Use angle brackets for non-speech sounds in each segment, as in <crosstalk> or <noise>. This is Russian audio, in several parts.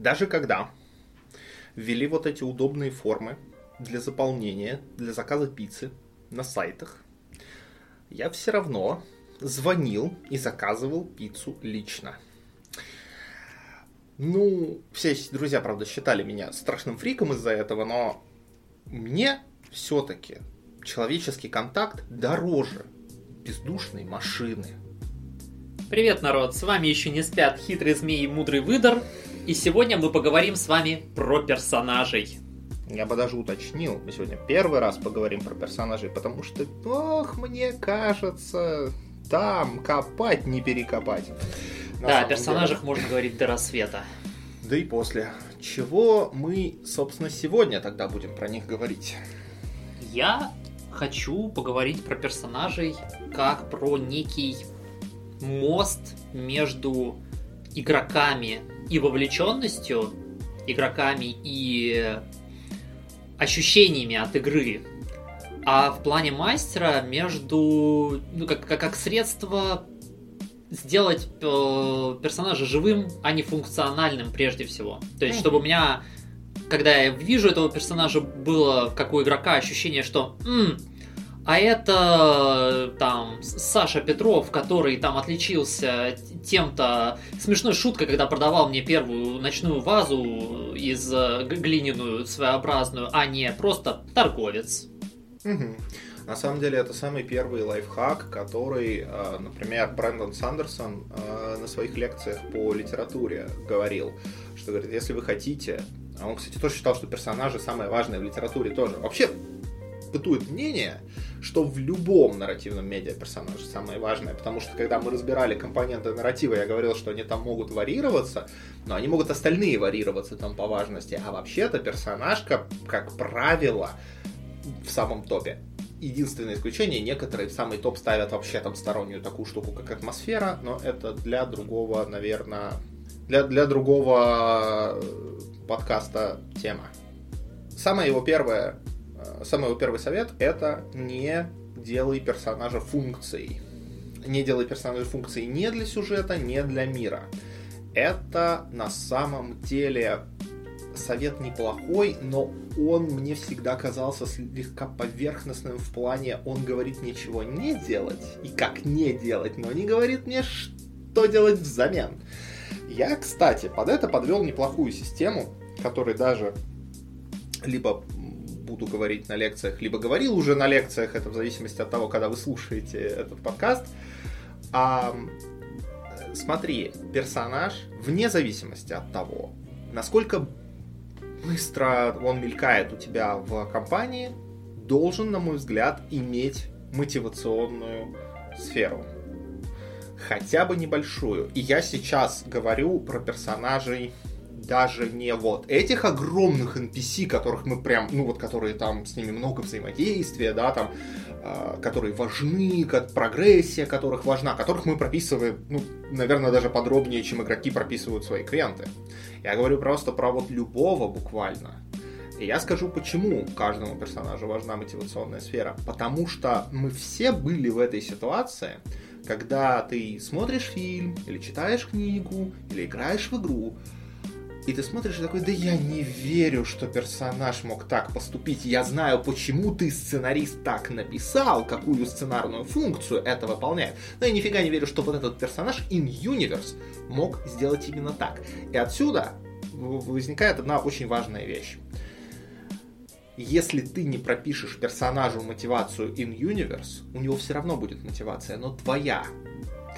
Даже когда ввели вот эти удобные формы для заполнения, для заказа пиццы на сайтах, я все равно звонил и заказывал пиццу лично. Ну, все друзья, правда, считали меня страшным фриком из-за этого, но мне все-таки человеческий контакт дороже бездушной машины. Привет, народ! С вами еще не спят хитрый змей и мудрый выдор. И сегодня мы поговорим с вами про персонажей. Я бы даже уточнил, мы сегодня первый раз поговорим про персонажей, потому что, ох, мне кажется, там копать не перекопать. да, о персонажах деле. можно говорить до рассвета. Да и после. Чего мы, собственно, сегодня тогда будем про них говорить? Я хочу поговорить про персонажей как про некий мост между игроками и вовлеченностью, игроками и ощущениями от игры, а в плане мастера между ну, как, как, как средство сделать э, персонажа живым, а не функциональным прежде всего. То есть, чтобы у меня, когда я вижу этого персонажа, было как у игрока ощущение, что М, а это там Саша Петров, который там отличился тем-то смешной шуткой, когда продавал мне первую ночную вазу из э, глиняную своеобразную, а не просто торговец. Угу. На самом деле это самый первый лайфхак, который, э, например, Брэндон Сандерсон э, на своих лекциях по литературе говорил, что говорит, если вы хотите, а он, кстати, тоже считал, что персонажи самое важное в литературе тоже. Вообще, бытует мнение, что в любом нарративном медиа персонаж самое важное, потому что когда мы разбирали компоненты нарратива, я говорил, что они там могут варьироваться, но они могут остальные варьироваться там по важности, а вообще-то персонаж, как, правило, в самом топе. Единственное исключение, некоторые в самый топ ставят вообще там стороннюю такую штуку, как атмосфера, но это для другого, наверное, для, для другого подкаста тема. Самое его первое Э, самый его первый совет это не делай персонажа функцией. Не делай персонажа функцией не для сюжета, не для мира. Это на самом деле совет неплохой, но он мне всегда казался слегка поверхностным в плане, он говорит ничего не делать и как не делать, но не говорит мне, что делать взамен. Я, кстати, под это подвел неплохую систему, которой даже либо буду говорить на лекциях, либо говорил уже на лекциях, это в зависимости от того, когда вы слушаете этот подкаст. А, смотри, персонаж, вне зависимости от того, насколько быстро он мелькает у тебя в компании, должен, на мой взгляд, иметь мотивационную сферу. Хотя бы небольшую. И я сейчас говорю про персонажей даже не вот этих огромных NPC, которых мы прям, ну вот, которые там, с ними много взаимодействия, да, там, э, которые важны, как прогрессия которых важна, которых мы прописываем, ну, наверное, даже подробнее, чем игроки прописывают свои клиенты. Я говорю просто про вот любого буквально. И я скажу, почему каждому персонажу важна мотивационная сфера. Потому что мы все были в этой ситуации, когда ты смотришь фильм, или читаешь книгу, или играешь в игру, и ты смотришь и такой, да я не верю, что персонаж мог так поступить. Я знаю, почему ты, сценарист, так написал, какую сценарную функцию это выполняет. Но я нифига не верю, что вот этот персонаж in-universe мог сделать именно так. И отсюда возникает одна очень важная вещь. Если ты не пропишешь персонажу мотивацию in-universe, у него все равно будет мотивация, но твоя,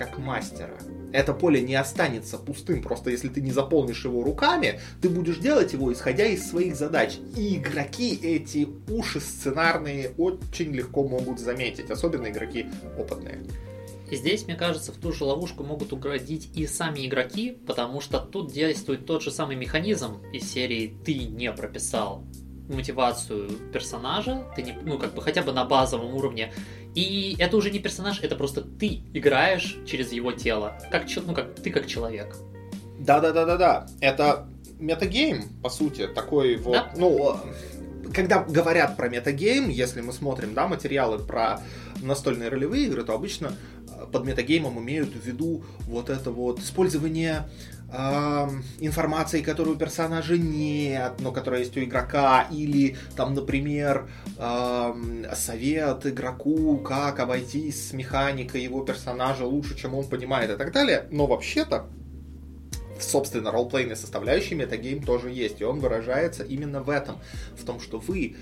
как мастера это поле не останется пустым. Просто если ты не заполнишь его руками, ты будешь делать его исходя из своих задач. И игроки эти уши сценарные очень легко могут заметить, особенно игроки опытные. И здесь, мне кажется, в ту же ловушку могут угодить и сами игроки, потому что тут действует тот же самый механизм из серии «ты не прописал мотивацию персонажа, ты не, ну, как бы хотя бы на базовом уровне. И это уже не персонаж, это просто ты играешь через его тело. Как, ну, как ты как человек. Да-да-да-да-да. Это метагейм, по сути, такой вот, да? ну, когда говорят про метагейм, если мы смотрим, да, материалы про настольные ролевые игры, то обычно э, под метагеймом имеют в виду вот это вот использование информации, которую у персонажа нет, но которая есть у игрока, или там, например, совет игроку, как обойтись с механикой его персонажа лучше, чем он понимает и так далее. Но вообще-то собственно, ролплейной составляющей метагейм тоже есть, и он выражается именно в этом, в том, что вы,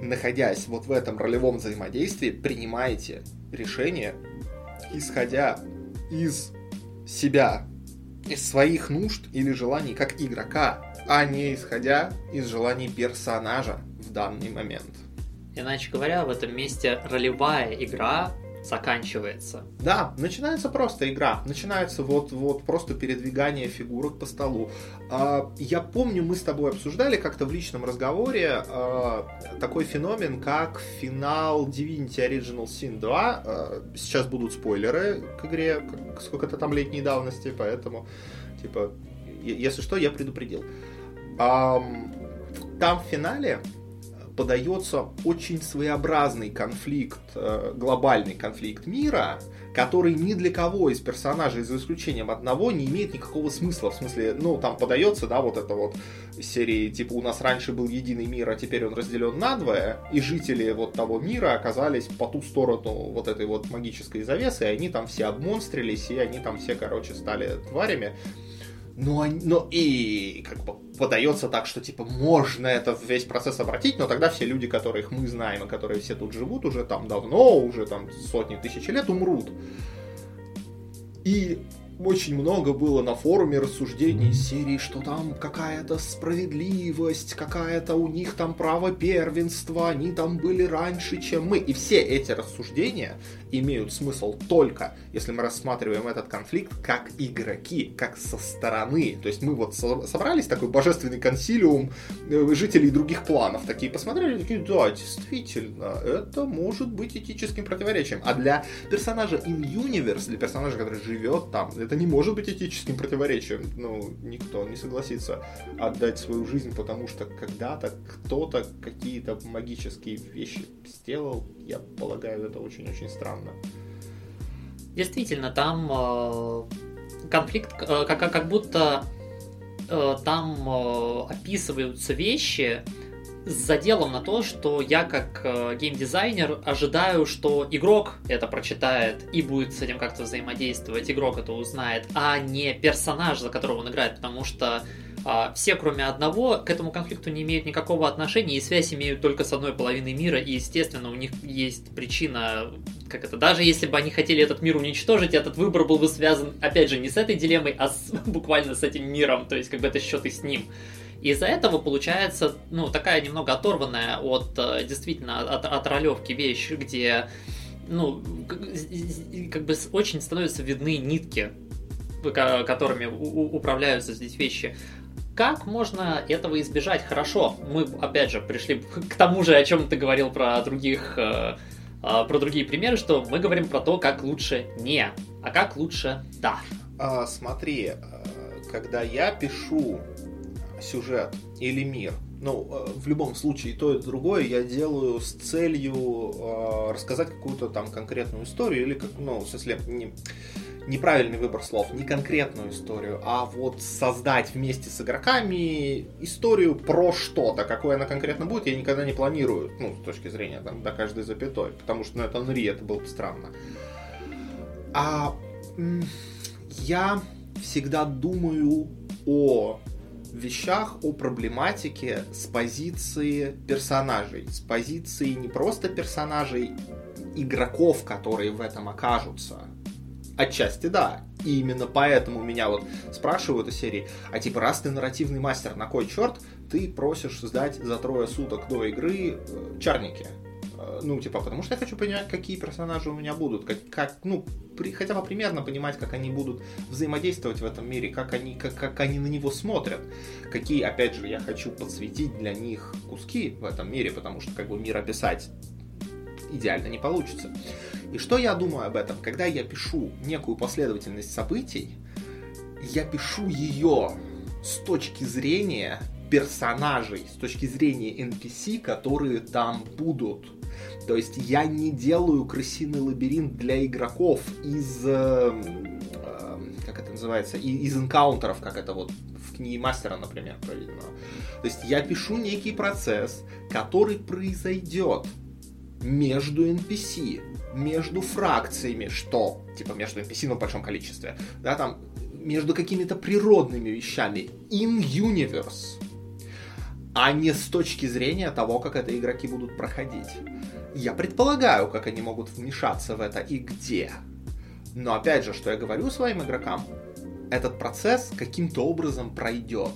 находясь вот в этом ролевом взаимодействии, принимаете решение, исходя из себя, из своих нужд или желаний как игрока, а не исходя из желаний персонажа в данный момент. Иначе говоря, в этом месте ролевая игра заканчивается. Да, начинается просто игра. Начинается вот, вот просто передвигание фигурок по столу. А, я помню, мы с тобой обсуждали как-то в личном разговоре а, такой феномен, как финал Divinity Original Sin 2. А, сейчас будут спойлеры к игре, сколько-то там летней давности, поэтому, типа, если что, я предупредил. Там в финале подается очень своеобразный конфликт, э, глобальный конфликт мира, который ни для кого из персонажей, за исключением одного, не имеет никакого смысла. В смысле, ну, там подается, да, вот это вот серии, типа, у нас раньше был единый мир, а теперь он разделен на двое, и жители вот того мира оказались по ту сторону вот этой вот магической завесы, и они там все обмонстрились, и они там все, короче, стали тварями. Но, но и как бы подается так, что типа можно это весь процесс обратить, но тогда все люди, которых мы знаем и которые все тут живут уже там давно, уже там сотни тысяч лет, умрут. И очень много было на форуме рассуждений из серии, что там какая-то справедливость, какая-то у них там право первенства, они там были раньше, чем мы. И все эти рассуждения имеют смысл только, если мы рассматриваем этот конфликт как игроки, как со стороны. То есть мы вот собрались, такой божественный консилиум э, жителей других планов, такие посмотрели, такие, да, действительно, это может быть этическим противоречием. А для персонажа in universe, для персонажа, который живет там, это не может быть этическим противоречием. Ну, никто не согласится отдать свою жизнь, потому что когда-то кто-то какие-то магические вещи сделал. Я полагаю, это очень-очень странно. Действительно, там э, конфликт э, как, как будто э, там э, описываются вещи, с заделом на то, что я как э, геймдизайнер ожидаю, что игрок это прочитает и будет с этим как-то взаимодействовать, игрок это узнает, а не персонаж, за которого он играет, потому что э, все, кроме одного, к этому конфликту не имеют никакого отношения и связь имеют только с одной половиной мира, и, естественно, у них есть причина, как это, даже если бы они хотели этот мир уничтожить, этот выбор был бы связан, опять же, не с этой дилеммой, а с, <laughs> буквально с этим миром, то есть, как бы это счеты с ним. Из-за этого получается, ну, такая немного оторванная от, э, действительно, от, от ролевки вещь, где, ну, как бы очень становятся видны нитки, которыми управляются здесь вещи. Как можно этого избежать? Хорошо, мы опять же пришли <laughs> к тому же, о чем ты говорил про других, э, э, про другие примеры, что мы говорим про то, как лучше не, а как лучше да. А, смотри, когда я пишу сюжет или мир. Ну, э, в любом случае, то и другое я делаю с целью э, рассказать какую-то там конкретную историю или, как, ну, в смысле, не, неправильный выбор слов, не конкретную историю, а вот создать вместе с игроками историю про что-то. Какой она конкретно будет, я никогда не планирую, ну, с точки зрения там, до каждой запятой, потому что, ну, это Unreal, это было бы странно. А я всегда думаю о вещах, о проблематике с позиции персонажей, с позиции не просто персонажей, игроков, которые в этом окажутся. Отчасти да. И именно поэтому меня вот спрашивают из серии, а типа, раз ты нарративный мастер, на кой черт ты просишь сдать за трое суток до игры э, чарники? Э, ну, типа, потому что я хочу понимать, какие персонажи у меня будут, как, как ну, при, хотя бы примерно понимать, как они будут взаимодействовать в этом мире, как они, как, как они на него смотрят, какие, опять же, я хочу подсветить для них куски в этом мире, потому что, как бы, мир описать идеально не получится. И что я думаю об этом? Когда я пишу некую последовательность событий, я пишу ее с точки зрения персонажей, с точки зрения NPC, которые там будут. То есть я не делаю крысиный лабиринт для игроков из... Э, э, как это называется, из энкаунтеров, как это вот в книге мастера, например, проведено. То есть я пишу некий процесс, который произойдет между NPC, между фракциями, что, типа, между NPC, ну, в большом количестве, да, там, между какими-то природными вещами, in-universe, а не с точки зрения того, как это игроки будут проходить. Я предполагаю, как они могут вмешаться в это и где. Но опять же, что я говорю своим игрокам, этот процесс каким-то образом пройдет.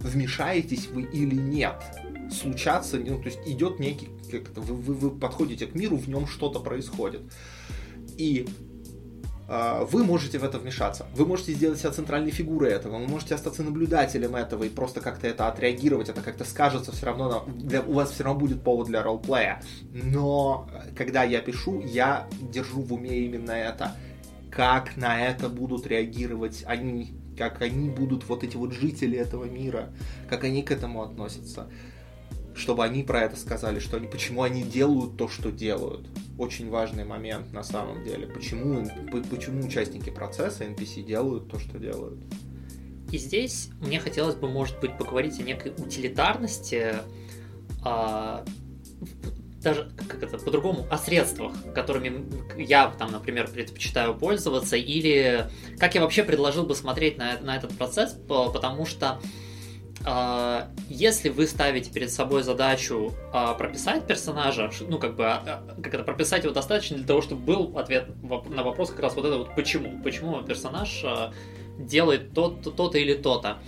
Вмешаетесь вы или нет. Случаться, ну, то есть идет некий, как вы, вы, вы подходите к миру, в нем что-то происходит. И вы можете в это вмешаться. Вы можете сделать себя центральной фигурой этого, вы можете остаться наблюдателем этого и просто как-то это отреагировать, это как-то скажется все равно, для, у вас все равно будет повод для ролплея. Но когда я пишу, я держу в уме именно это как на это будут реагировать они, как они будут, вот эти вот жители этого мира, как они к этому относятся, чтобы они про это сказали, что они, почему они делают то, что делают. Очень важный момент на самом деле. Почему, почему участники процесса NPC делают то, что делают. И здесь мне хотелось бы, может быть, поговорить о некой утилитарности а, даже как это по-другому о средствах, которыми я там, например, предпочитаю пользоваться, или как я вообще предложил бы смотреть на, на этот процесс, потому что если вы ставите перед собой задачу э, прописать персонажа, ну как бы э, как это прописать его достаточно для того, чтобы был ответ на вопрос как раз вот это вот почему, почему персонаж делает то-то, то-то или то-то.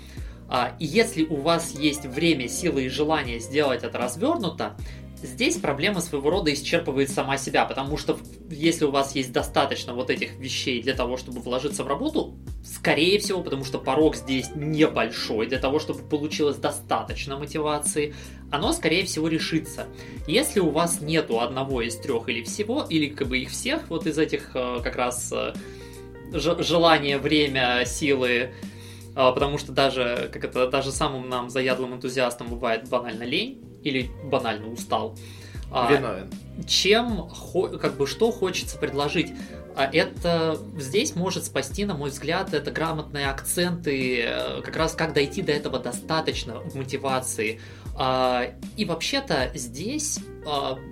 И если у вас есть время, силы и желание сделать это развернуто, Здесь проблема своего рода исчерпывает сама себя, потому что если у вас есть достаточно вот этих вещей для того, чтобы вложиться в работу, скорее всего, потому что порог здесь небольшой, для того, чтобы получилось достаточно мотивации, оно, скорее всего, решится. Если у вас нету одного из трех или всего, или как бы их всех, вот из этих э, как раз э, желание, время, силы, потому что даже, как это, даже самым нам заядлым энтузиастам бывает банально лень, или банально устал. А, Виновен. Чем, как бы, что хочется предложить? А это здесь может спасти, на мой взгляд, это грамотные акценты, э, как раз как дойти до этого достаточно в мотивации. А, и вообще-то здесь а,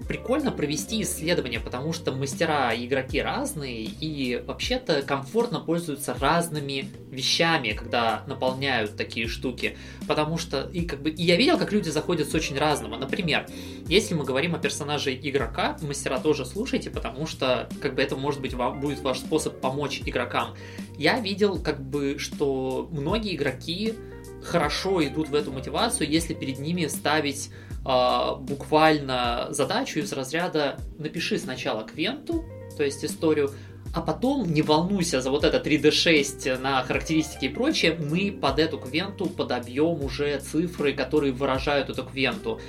прикольно провести исследование, потому что мастера и игроки разные, и вообще-то комфортно пользуются разными вещами, когда наполняют такие штуки. Потому что, и как бы, и я видел, как люди заходят с очень разного. Например, если мы говорим о персонаже игрока, мастера тоже слушайте, потому что, как бы, это может быть будет ваш способ помочь игрокам. Я видел, как бы, что многие игроки хорошо идут в эту мотивацию, если перед ними ставить э, буквально задачу из разряда напиши сначала квенту, то есть историю, а потом не волнуйся за вот это 3D6 на характеристики и прочее, мы под эту квенту подобьем уже цифры, которые выражают эту квенту.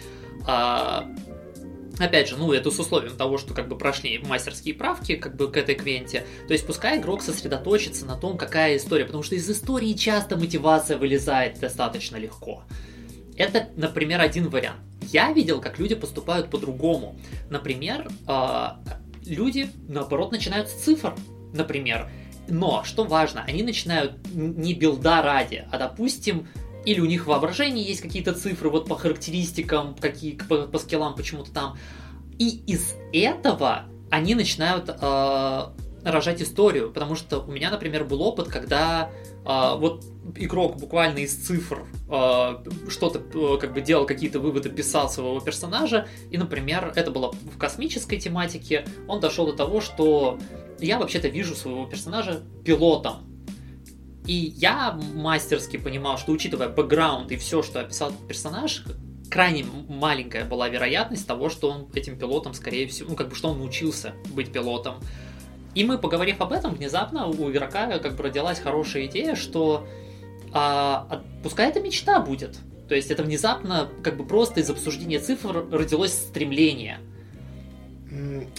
А, Опять же, ну, это с условием того, что как бы прошли мастерские правки как бы к этой квенте. То есть пускай игрок сосредоточится на том, какая история, потому что из истории часто мотивация вылезает достаточно легко. Это, например, один вариант. Я видел, как люди поступают по-другому. Например, а, люди, наоборот, начинают с цифр. Например, но, что важно, они начинают не билда ради, а, допустим, или у них воображение есть какие-то цифры вот по характеристикам, какие, по, по скиллам почему-то там. И из этого они начинают э, рожать историю, потому что у меня, например, был опыт, когда э, вот игрок буквально из цифр э, что-то э, как бы делал какие-то выводы, писал своего персонажа, и, например, это было в космической тематике, он дошел до того, что я вообще-то вижу своего персонажа пилотом, и я мастерски понимал, что учитывая бэкграунд и все, что описал персонаж, крайне маленькая была вероятность того, что он этим пилотом, скорее всего, ну как бы, что он научился быть пилотом. И мы, поговорив об этом, внезапно у игрока как бы родилась хорошая идея, что а, пускай это мечта будет. То есть это внезапно, как бы просто из обсуждения цифр родилось стремление –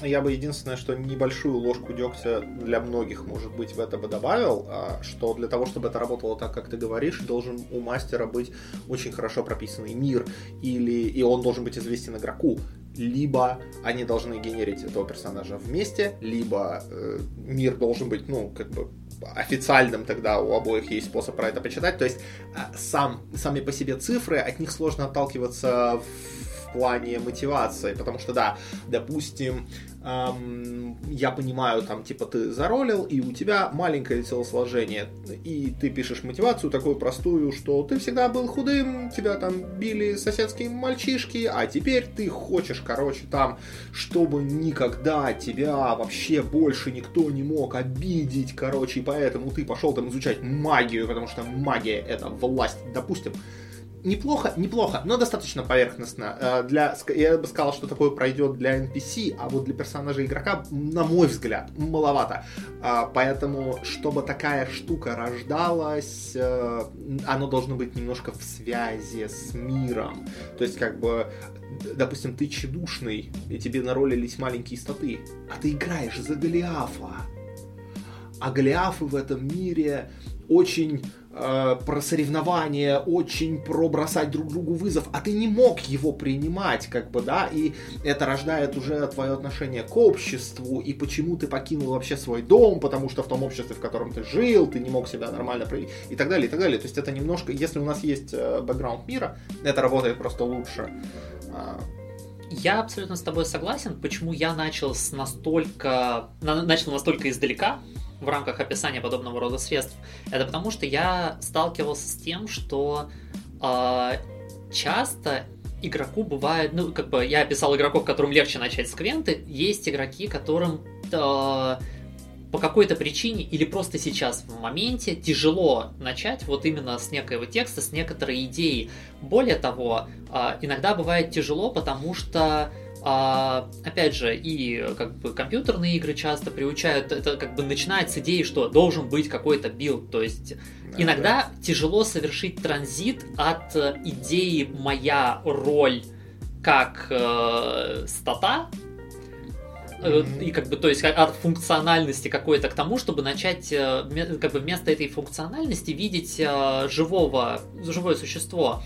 я бы единственное, что небольшую ложку дегтя для многих, может быть, в это бы добавил, а, что для того, чтобы это работало так, как ты говоришь, должен у мастера быть очень хорошо прописанный мир, или и он должен быть известен игроку. Либо они должны генерить этого персонажа вместе, либо э, мир должен быть, ну, как бы официальным тогда у обоих есть способ про это почитать. То есть а, сам, сами по себе цифры, от них сложно отталкиваться в плане мотивации, потому что, да, допустим, эм, я понимаю, там, типа, ты заролил, и у тебя маленькое телосложение, и ты пишешь мотивацию такую простую, что ты всегда был худым, тебя там били соседские мальчишки, а теперь ты хочешь, короче, там, чтобы никогда тебя вообще больше никто не мог обидеть, короче, и поэтому ты пошел там изучать магию, потому что магия это власть, допустим, неплохо, неплохо, но достаточно поверхностно. Э, для, я бы сказал, что такое пройдет для NPC, а вот для персонажа игрока, на мой взгляд, маловато. А, поэтому, чтобы такая штука рождалась, э, оно должно быть немножко в связи с миром. То есть, как бы, допустим, ты чедушный, и тебе наролились маленькие статы, а ты играешь за Голиафа. А Голиафы в этом мире очень э, про соревнования, очень про бросать друг другу вызов, а ты не мог его принимать, как бы, да, и это рождает уже твое отношение к обществу, и почему ты покинул вообще свой дом, потому что в том обществе, в котором ты жил, ты не мог себя нормально проявить, и так далее, и так далее. То есть это немножко, если у нас есть э, бэкграунд мира, это работает просто лучше. А, я абсолютно с тобой согласен. Почему я начал с настолько, начал настолько издалека, в рамках описания подобного рода средств, это потому что я сталкивался с тем, что э, часто игроку бывает, ну, как бы я описал игроков, которым легче начать с квенты, есть игроки, которым э, по какой-то причине или просто сейчас в моменте тяжело начать вот именно с некоего текста, с некоторой идеи. Более того, э, иногда бывает тяжело, потому что а, опять же, и как бы компьютерные игры часто приучают, это как бы начинает с идеи, что должен быть какой-то build, то есть да, иногда да. тяжело совершить транзит от э, идеи моя роль как э, стата, mm-hmm. и как бы, то есть от функциональности какой-то к тому, чтобы начать э, как бы вместо этой функциональности видеть э, живого, живое существо.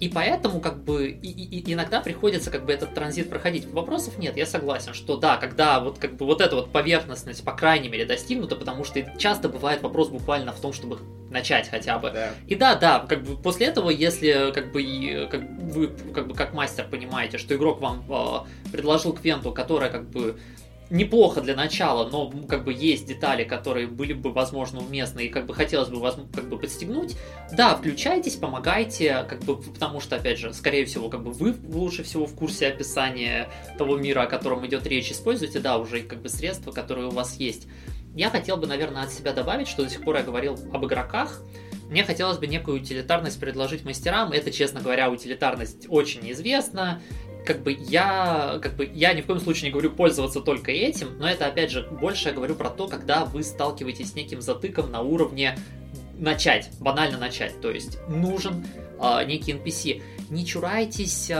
И поэтому как бы и, и, иногда приходится как бы этот транзит проходить. Вопросов нет, я согласен, что да, когда вот как бы вот эта вот поверхностность по крайней мере достигнута, потому что часто бывает вопрос буквально в том, чтобы начать хотя бы. Да. И да, да, как бы после этого, если как бы как вы как бы как мастер понимаете, что игрок вам э, предложил квенту, которая как бы неплохо для начала, но как бы есть детали, которые были бы, возможно, уместны и как бы хотелось бы вас как бы подстегнуть, да, включайтесь, помогайте, как бы, потому что, опять же, скорее всего, как бы вы лучше всего в курсе описания того мира, о котором идет речь, используйте, да, уже как бы средства, которые у вас есть. Я хотел бы, наверное, от себя добавить, что до сих пор я говорил об игроках, мне хотелось бы некую утилитарность предложить мастерам. Это, честно говоря, утилитарность очень неизвестна как бы я, как бы я ни в коем случае не говорю пользоваться только этим, но это опять же больше я говорю про то, когда вы сталкиваетесь с неким затыком на уровне начать, банально начать, то есть нужен э, некий NPC. Не чурайтесь, э,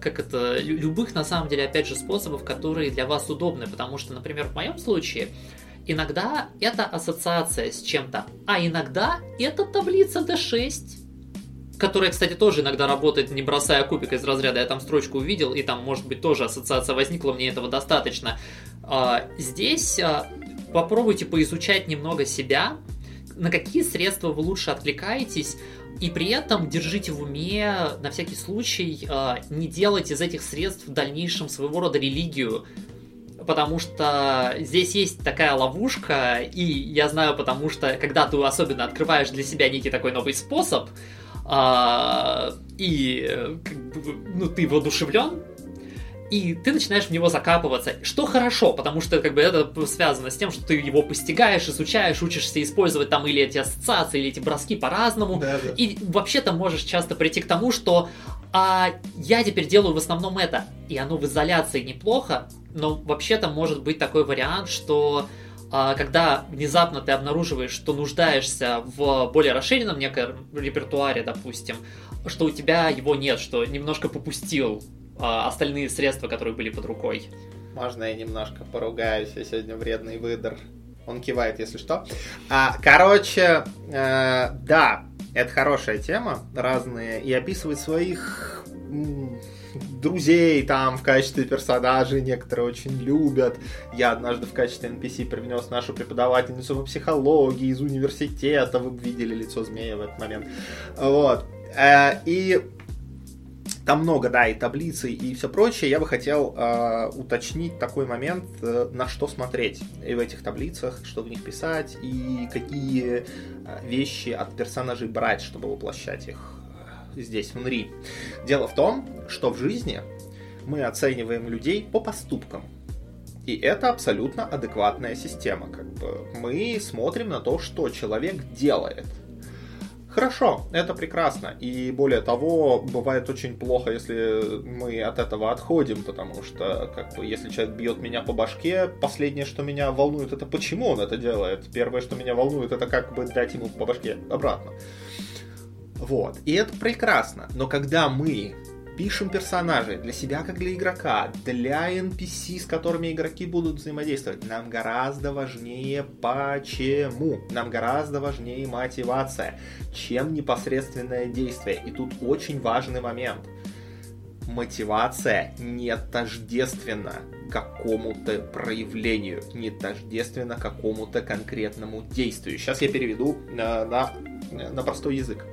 как это, любых на самом деле, опять же, способов, которые для вас удобны, потому что, например, в моем случае иногда это ассоциация с чем-то, а иногда это таблица D6 которая, кстати, тоже иногда работает, не бросая кубик из разряда. Я там строчку увидел, и там, может быть, тоже ассоциация возникла, мне этого достаточно. А, здесь а, попробуйте поизучать немного себя, на какие средства вы лучше откликаетесь, и при этом держите в уме, на всякий случай, а, не делать из этих средств в дальнейшем своего рода религию, потому что здесь есть такая ловушка, и я знаю, потому что когда ты особенно открываешь для себя некий такой новый способ, а, и э, ну, ты воодушевлен, и ты начинаешь в него закапываться, что хорошо, потому что как бы это связано с тем, что ты его постигаешь, изучаешь, учишься использовать там или эти ассоциации, или эти броски по-разному, да, да. и вообще-то можешь часто прийти к тому, что а я теперь делаю в основном это, и оно в изоляции неплохо, но вообще-то может быть такой вариант, что а когда внезапно ты обнаруживаешь, что нуждаешься в более расширенном неком репертуаре, допустим, что у тебя его нет, что немножко попустил остальные средства, которые были под рукой. Можно я немножко поругаюсь, я сегодня вредный выдр. Он кивает, если что. А, короче, э, да, это хорошая тема, разные, и описывать своих друзей там в качестве персонажей некоторые очень любят. Я однажды в качестве NPC привнес нашу преподавательницу по психологии из университета. Вы видели лицо змея в этот момент. Вот. Э, и там много, да, и таблицы, и все прочее. Я бы хотел э, уточнить такой момент, э, на что смотреть и в этих таблицах, что в них писать, и какие э, вещи от персонажей брать, чтобы воплощать их э, здесь, внутри. Дело в том, что в жизни мы оцениваем людей по поступкам. И это абсолютно адекватная система. Как бы мы смотрим на то, что человек делает – Хорошо, это прекрасно. И более того, бывает очень плохо, если мы от этого отходим, потому что, как бы, если человек бьет меня по башке, последнее, что меня волнует, это почему он это делает. Первое, что меня волнует, это как бы дать ему по башке обратно. Вот. И это прекрасно. Но когда мы пишем персонажей для себя как для игрока, для NPC, с которыми игроки будут взаимодействовать, нам гораздо важнее почему. Нам гораздо важнее мотивация, чем непосредственное действие. И тут очень важный момент. Мотивация не тождественна какому-то проявлению, не тождественно какому-то конкретному действию. Сейчас я переведу на, на, на простой язык.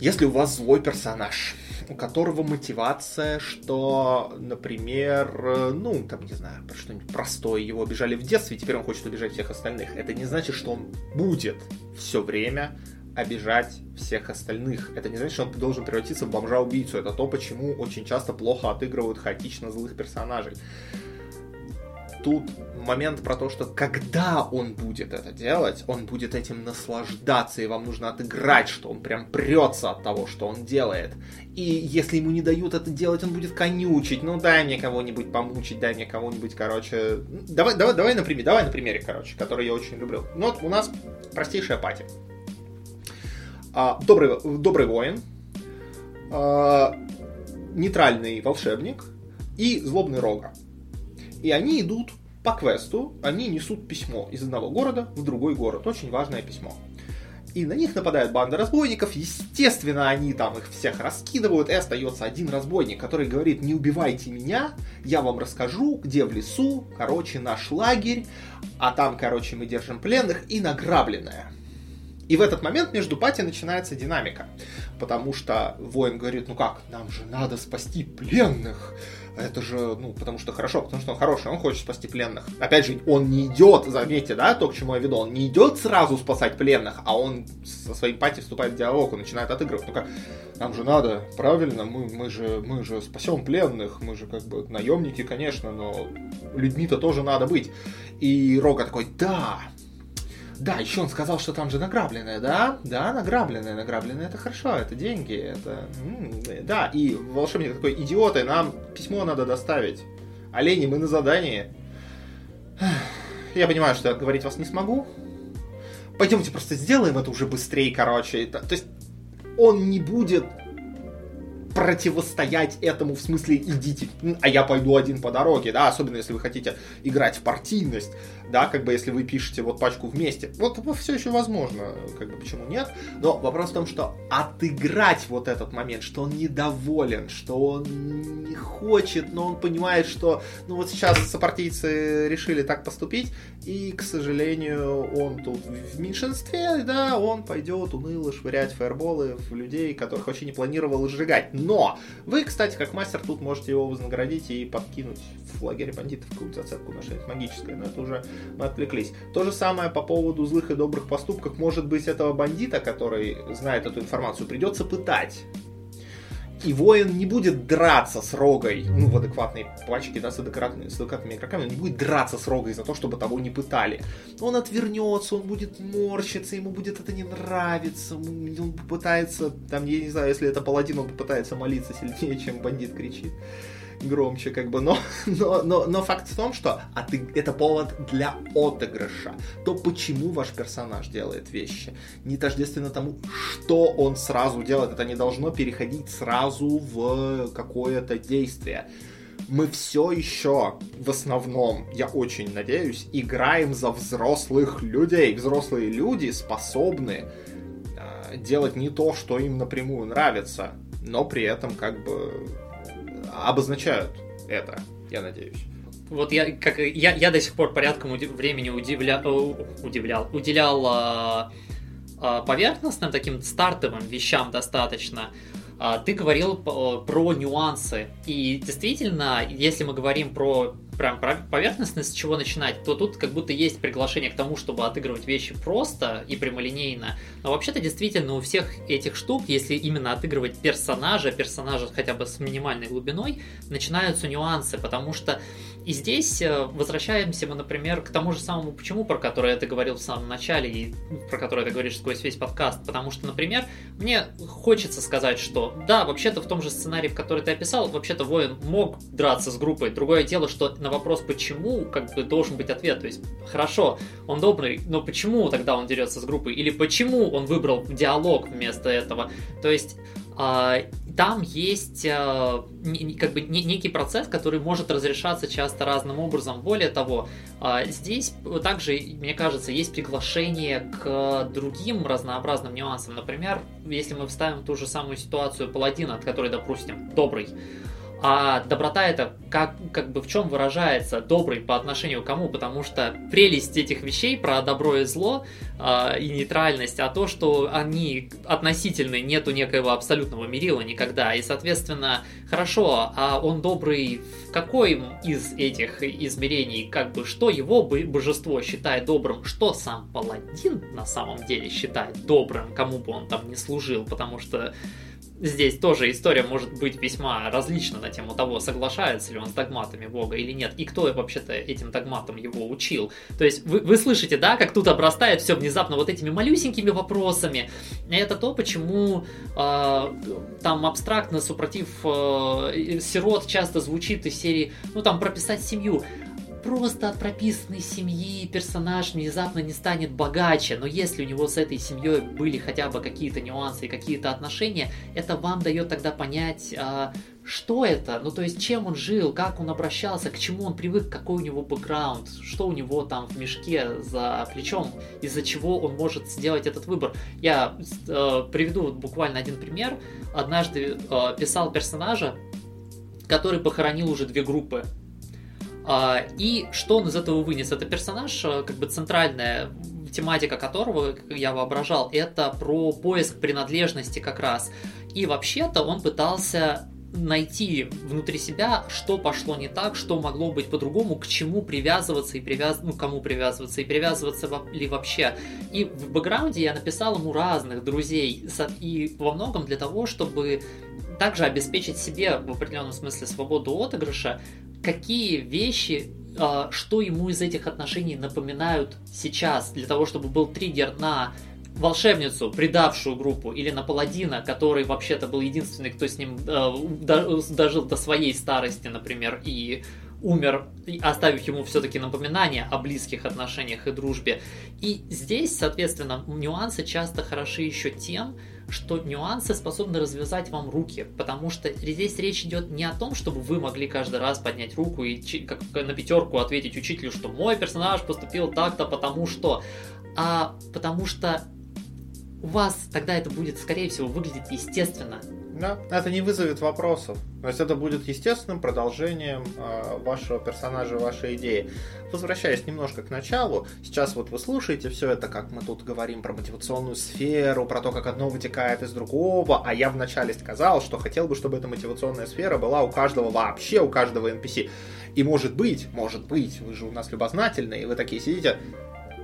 Если у вас злой персонаж, у которого мотивация, что, например, ну, там, не знаю, что-нибудь простое, его обижали в детстве, теперь он хочет убежать всех остальных. Это не значит, что он будет все время обижать всех остальных. Это не значит, что он должен превратиться в бомжа-убийцу. Это то, почему очень часто плохо отыгрывают хаотично злых персонажей тут момент про то, что когда он будет это делать, он будет этим наслаждаться, и вам нужно отыграть, что он прям прется от того, что он делает. И если ему не дают это делать, он будет конючить. Ну, дай мне кого-нибудь помучить, дай мне кого-нибудь, короче... Давай, давай, давай на примере, давай на примере, короче, который я очень люблю. Ну, вот у нас простейшая пати. А, добрый, добрый воин, а, нейтральный волшебник и злобный рога. И они идут по квесту, они несут письмо из одного города в другой город. Очень важное письмо. И на них нападает банда разбойников. Естественно, они там их всех раскидывают. И остается один разбойник, который говорит, не убивайте меня, я вам расскажу, где в лесу, короче, наш лагерь. А там, короче, мы держим пленных и награбленное. И в этот момент между пати начинается динамика. Потому что воин говорит, ну как, нам же надо спасти пленных это же, ну, потому что хорошо, потому что он хороший, он хочет спасти пленных. Опять же, он не идет, заметьте, да, то, к чему я веду, он не идет сразу спасать пленных, а он со своей пати вступает в диалог, он начинает отыгрывать. Ну как, нам же надо, правильно, мы, мы, же, мы же спасем пленных, мы же как бы наемники, конечно, но людьми-то тоже надо быть. И Рога такой, да, да, еще он сказал, что там же награбленное, да? Да, награбленное, награбленное, это хорошо, это деньги, это... да, и волшебник такой, идиоты, нам письмо надо доставить. Олени, мы на задании. Я понимаю, что я отговорить вас не смогу. Пойдемте просто сделаем это уже быстрее, короче. То есть он не будет противостоять этому, в смысле, идите, а я пойду один по дороге, да, особенно если вы хотите играть в партийность, да, как бы если вы пишете вот пачку вместе, вот, все еще возможно, как бы почему нет, но вопрос в том, что отыграть вот этот момент, что он недоволен, что он не хочет, но он понимает, что, ну вот сейчас сопартийцы решили так поступить, и, к сожалению, он тут в меньшинстве, да, он пойдет уныло швырять фаерболы в людей, которых вообще не планировал сжигать. Но вы, кстати, как мастер, тут можете его вознаградить и подкинуть в лагере бандитов какую-то зацепку на что-нибудь магическое, но это уже мы отвлеклись. То же самое по поводу злых и добрых поступков. Может быть, этого бандита, который знает эту информацию, придется пытать и воин не будет драться с рогой, ну, в адекватной пачке, да, с адекватными, с адекватными игроками, он не будет драться с рогой за то, чтобы того не пытали. Он отвернется, он будет морщиться, ему будет это не нравиться, он попытается, там, я не знаю, если это паладин, он попытается молиться сильнее, чем бандит кричит громче, как бы, но, но, но, но факт в том, что от, это повод для отыгрыша. То, почему ваш персонаж делает вещи, не тождественно тому, что он сразу делает. Это не должно переходить сразу в какое-то действие. Мы все еще в основном, я очень надеюсь, играем за взрослых людей. Взрослые люди способны э, делать не то, что им напрямую нравится но при этом как бы обозначают это, я надеюсь. Вот я, как, я, я до сих пор порядком удив, времени удивля, удивлял, уделял а, а, поверхностным таким стартовым вещам достаточно. Ты говорил про нюансы. И действительно, если мы говорим про прям поверхностно с чего начинать, то тут как будто есть приглашение к тому, чтобы отыгрывать вещи просто и прямолинейно. Но вообще-то действительно у всех этих штук, если именно отыгрывать персонажа, персонажа хотя бы с минимальной глубиной, начинаются нюансы, потому что и здесь э, возвращаемся мы, например, к тому же самому почему, про которое ты говорил в самом начале и про которое ты говоришь сквозь весь подкаст. Потому что, например, мне хочется сказать, что да, вообще-то в том же сценарии, в который ты описал, вообще-то воин мог драться с группой. Другое дело, что на вопрос почему, как бы должен быть ответ. То есть, хорошо, он добрый, но почему тогда он дерется с группой? Или почему он выбрал диалог вместо этого? То есть, там есть а, как бы некий процесс, который может разрешаться часто разным образом. Более того, а, здесь также, мне кажется, есть приглашение к другим разнообразным нюансам. Например, если мы вставим ту же самую ситуацию паладина, от которой, допустим, добрый, а доброта это как, как бы в чем выражается добрый по отношению к кому? Потому что прелесть этих вещей про добро и зло э, и нейтральность, а то, что они относительны, нету некоего абсолютного мерила никогда. И, соответственно, хорошо, а он добрый в какой из этих измерений? Как бы что его божество считает добрым? Что сам паладин на самом деле считает добрым, кому бы он там не служил? Потому что здесь тоже история может быть весьма различна на тему того, соглашается ли он с догматами Бога или нет, и кто вообще-то этим догматам его учил. То есть вы, вы слышите, да, как тут обрастает все внезапно вот этими малюсенькими вопросами. Это то, почему э, там абстрактно, супротив э, сирот часто звучит из серии, ну там прописать семью просто от прописанной семьи персонаж внезапно не станет богаче, но если у него с этой семьей были хотя бы какие-то нюансы и какие-то отношения, это вам дает тогда понять, а, что это, ну то есть чем он жил, как он обращался, к чему он привык, какой у него бэкграунд, что у него там в мешке за плечом, из-за чего он может сделать этот выбор. Я э, приведу вот буквально один пример. Однажды э, писал персонажа, который похоронил уже две группы и что он из этого вынес? Это персонаж, э, как бы центральная тематика которого, как я воображал, это про поиск принадлежности как раз. И вообще-то он пытался найти внутри себя, что пошло не так, что могло быть по-другому, к чему привязываться и привяз... ну, кому привязываться и привязываться ли вообще. И в бэкграунде я написал ему разных друзей, и во многом для того, чтобы также обеспечить себе в определенном смысле свободу отыгрыша, какие вещи, а, что ему из этих отношений напоминают сейчас, для того, чтобы был триггер на волшебницу, предавшую группу, или на паладина, который вообще-то был единственный, кто с ним э, дожил до своей старости, например, и умер, оставив ему все-таки напоминание о близких отношениях и дружбе. И здесь, соответственно, нюансы часто хороши еще тем, что нюансы способны развязать вам руки, потому что здесь речь идет не о том, чтобы вы могли каждый раз поднять руку и как на пятерку ответить учителю, что мой персонаж поступил так-то потому что, а потому что у вас тогда это будет, скорее всего, выглядеть естественно. Да, это не вызовет вопросов. То есть это будет естественным продолжением э, вашего персонажа, вашей идеи. Возвращаясь немножко к началу, сейчас вот вы слушаете все это, как мы тут говорим про мотивационную сферу, про то, как одно вытекает из другого, а я вначале сказал, что хотел бы, чтобы эта мотивационная сфера была у каждого вообще, у каждого NPC. И может быть, может быть, вы же у нас любознательные, и вы такие сидите,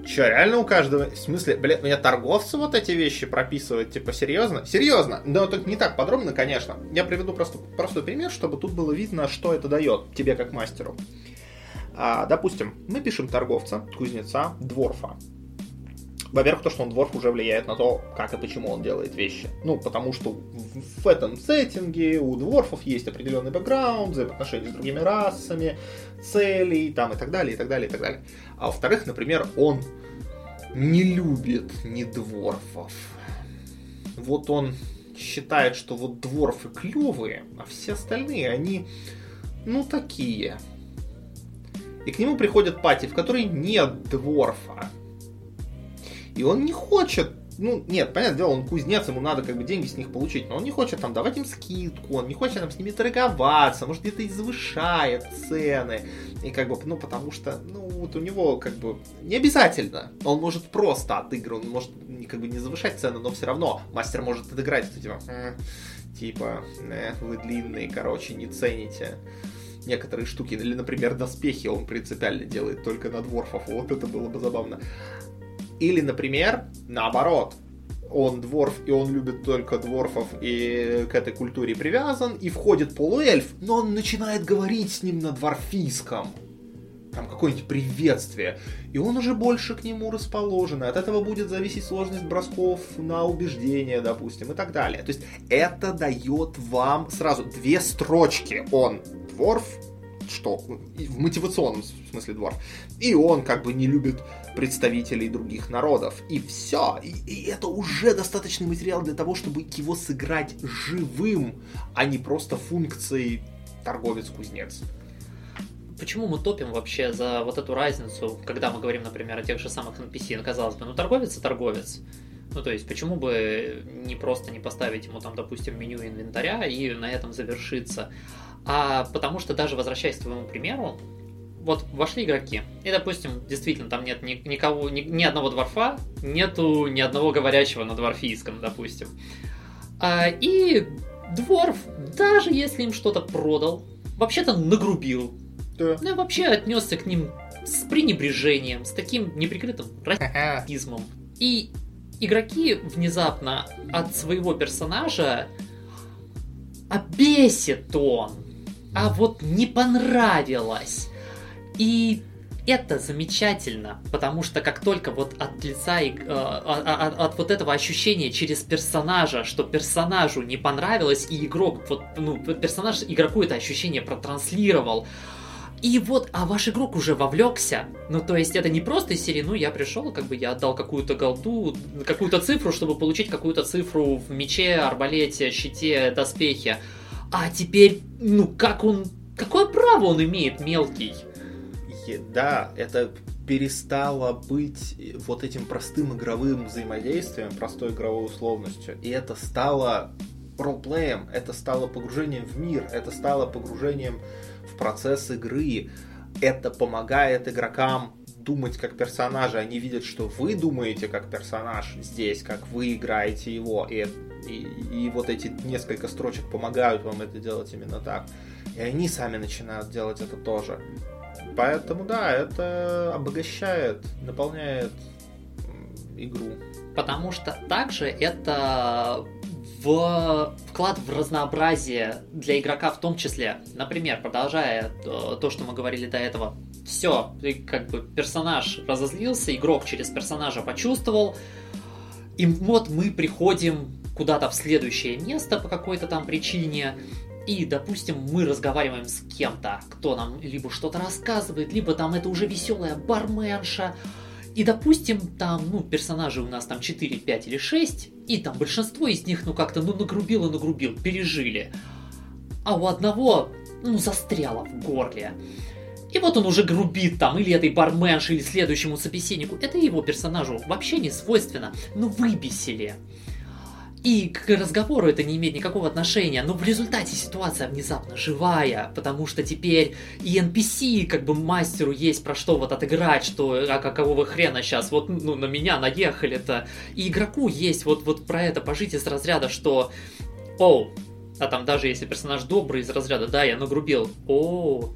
Че, реально у каждого? В смысле, блядь, мне торговцы вот эти вещи прописывают? Типа, серьезно? Серьезно? Но только не так подробно, конечно. Я приведу просто простой пример, чтобы тут было видно, что это дает тебе как мастеру. А, допустим, мы пишем торговца, кузнеца, дворфа. Во-первых, то, что он дворф, уже влияет на то, как и почему он делает вещи. Ну, потому что в, этом сеттинге у дворфов есть определенный бэкграунд, взаимоотношения с другими расами, цели, там, и так далее, и так далее, и так далее. А во-вторых, например, он не любит не дворфов. Вот он считает, что вот дворфы клевые, а все остальные, они, ну, такие. И к нему приходит пати, в которой нет дворфа. И он не хочет ну, нет, понятное дело, он кузнец, ему надо как бы деньги с них получить, но он не хочет там давать им скидку, он не хочет там с ними торговаться, может где-то и завышает цены, и как бы, ну, потому что, ну, вот у него как бы не обязательно, он может просто отыгрывать, он может как бы не завышать цены, но все равно мастер может отыграть, что типа, типа, э, вы длинные, короче, не цените некоторые штуки. Или, например, доспехи он принципиально делает только на дворфов. Вот это было бы забавно. Или, например, наоборот, он дворф, и он любит только дворфов, и к этой культуре привязан, и входит полуэльф, но он начинает говорить с ним на дворфийском. Там какое-нибудь приветствие. И он уже больше к нему расположен. И от этого будет зависеть сложность бросков на убеждение, допустим, и так далее. То есть это дает вам сразу две строчки. Он дворф, что в мотивационном смысле дворф. И он как бы не любит представителей других народов. И все. И, и это уже достаточный материал для того, чтобы его сыграть живым, а не просто функцией торговец-кузнец. Почему мы топим вообще за вот эту разницу, когда мы говорим, например, о тех же самых NPC? Ну, казалось бы, ну торговец и торговец. Ну, то есть, почему бы не просто не поставить ему там, допустим, меню инвентаря и на этом завершиться? А потому что даже возвращаясь к твоему примеру, вот вошли игроки, и, допустим, действительно, там нет ни, никого, ни, ни одного дворфа, нету ни одного говорящего на дворфийском, допустим. А, и дворф, даже если им что-то продал, вообще-то нагрубил. Да. Ну, вообще отнесся к ним с пренебрежением, с таким неприкрытым <laughs> расизмом. И игроки внезапно от своего персонажа обесит он, а вот не понравилось. И это замечательно, потому что как только вот от лица, э, от, от, а, а, от вот этого ощущения через персонажа, что персонажу не понравилось, и игрок, вот, ну, персонаж игроку это ощущение протранслировал, и вот, а ваш игрок уже вовлекся. Ну, то есть это не просто из серии, ну, я пришел, как бы я отдал какую-то голду, какую-то цифру, чтобы получить какую-то цифру в мече, арбалете, щите, доспехе. А теперь, ну, как он, какое право он имеет, мелкий? да, это перестало быть вот этим простым игровым взаимодействием, простой игровой условностью, и это стало ролплеем, это стало погружением в мир, это стало погружением в процесс игры, это помогает игрокам думать как персонажи, они видят, что вы думаете как персонаж здесь, как вы играете его, и, и, и вот эти несколько строчек помогают вам это делать именно так. И они сами начинают делать это тоже. Поэтому да, это обогащает, наполняет игру. Потому что также это в вклад в разнообразие для игрока в том числе. Например, продолжая то, что мы говорили до этого, все, как бы персонаж разозлился, игрок через персонажа почувствовал, и вот мы приходим куда-то в следующее место по какой-то там причине, и, допустим, мы разговариваем с кем-то, кто нам либо что-то рассказывает, либо там это уже веселая барменша, и, допустим, там, ну, персонажи у нас там 4, 5 или 6, и там большинство из них, ну, как-то, ну, нагрубил и нагрубил, пережили. А у одного, ну, застряло в горле. И вот он уже грубит там или этой барменше, или следующему собеседнику. Это его персонажу вообще не свойственно. Ну, выбесили. И к разговору это не имеет никакого отношения, но в результате ситуация внезапно живая, потому что теперь и NPC, как бы мастеру есть про что вот отыграть, что а какого хрена сейчас, вот ну, на меня наехали-то. И игроку есть вот, вот про это пожить из разряда, что о, а там даже если персонаж добрый из разряда, да, я нагрубил, о,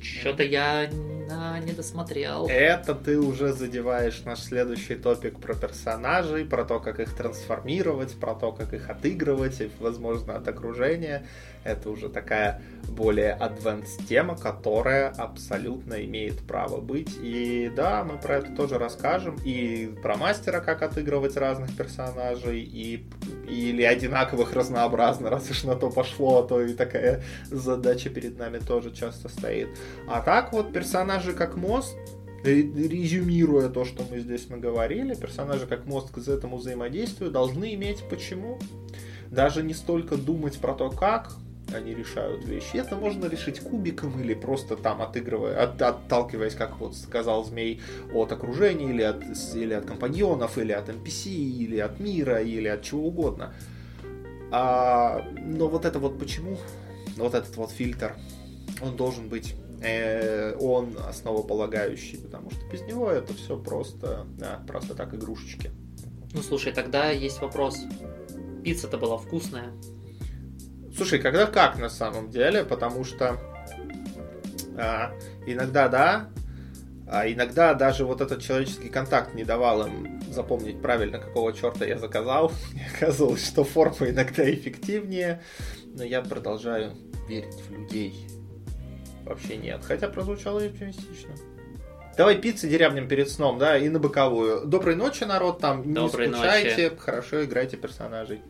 что-то я а, не досмотрел. Это ты уже задеваешь наш следующий топик про персонажей, про то, как их трансформировать, про то, как их отыгрывать, и, возможно, от окружения. Это уже такая более advanced тема, которая абсолютно имеет право быть. И да, мы про это тоже расскажем. И про мастера, как отыгрывать разных персонажей, и или одинаковых разнообразно, раз уж на то пошло, а то и такая задача перед нами тоже часто стоит. А так вот персонажи как мост, резюмируя то, что мы здесь наговорили, персонажи как мост к этому взаимодействию должны иметь почему. Даже не столько думать про то, как, они решают вещи. Это можно решить кубиком или просто там отыгрывая, от, отталкиваясь, как вот сказал Змей, от окружения или от, или от компаньонов, или от NPC, или от мира, или от чего угодно. А, но вот это вот почему, вот этот вот фильтр, он должен быть э, он основополагающий, потому что без него это все просто, да, просто так игрушечки. Ну слушай, тогда есть вопрос. Пицца-то была вкусная. Слушай, когда как на самом деле, потому что а, иногда да, а иногда даже вот этот человеческий контакт не давал им запомнить правильно, какого черта я заказал. <laughs> И оказалось, что форма иногда эффективнее, но я продолжаю верить в людей. Вообще нет, хотя прозвучало оптимистично. Давай пиццы деревням перед сном, да, и на боковую. Доброй ночи, народ, там, Доброй не скучайте, ночи. хорошо играйте персонажей.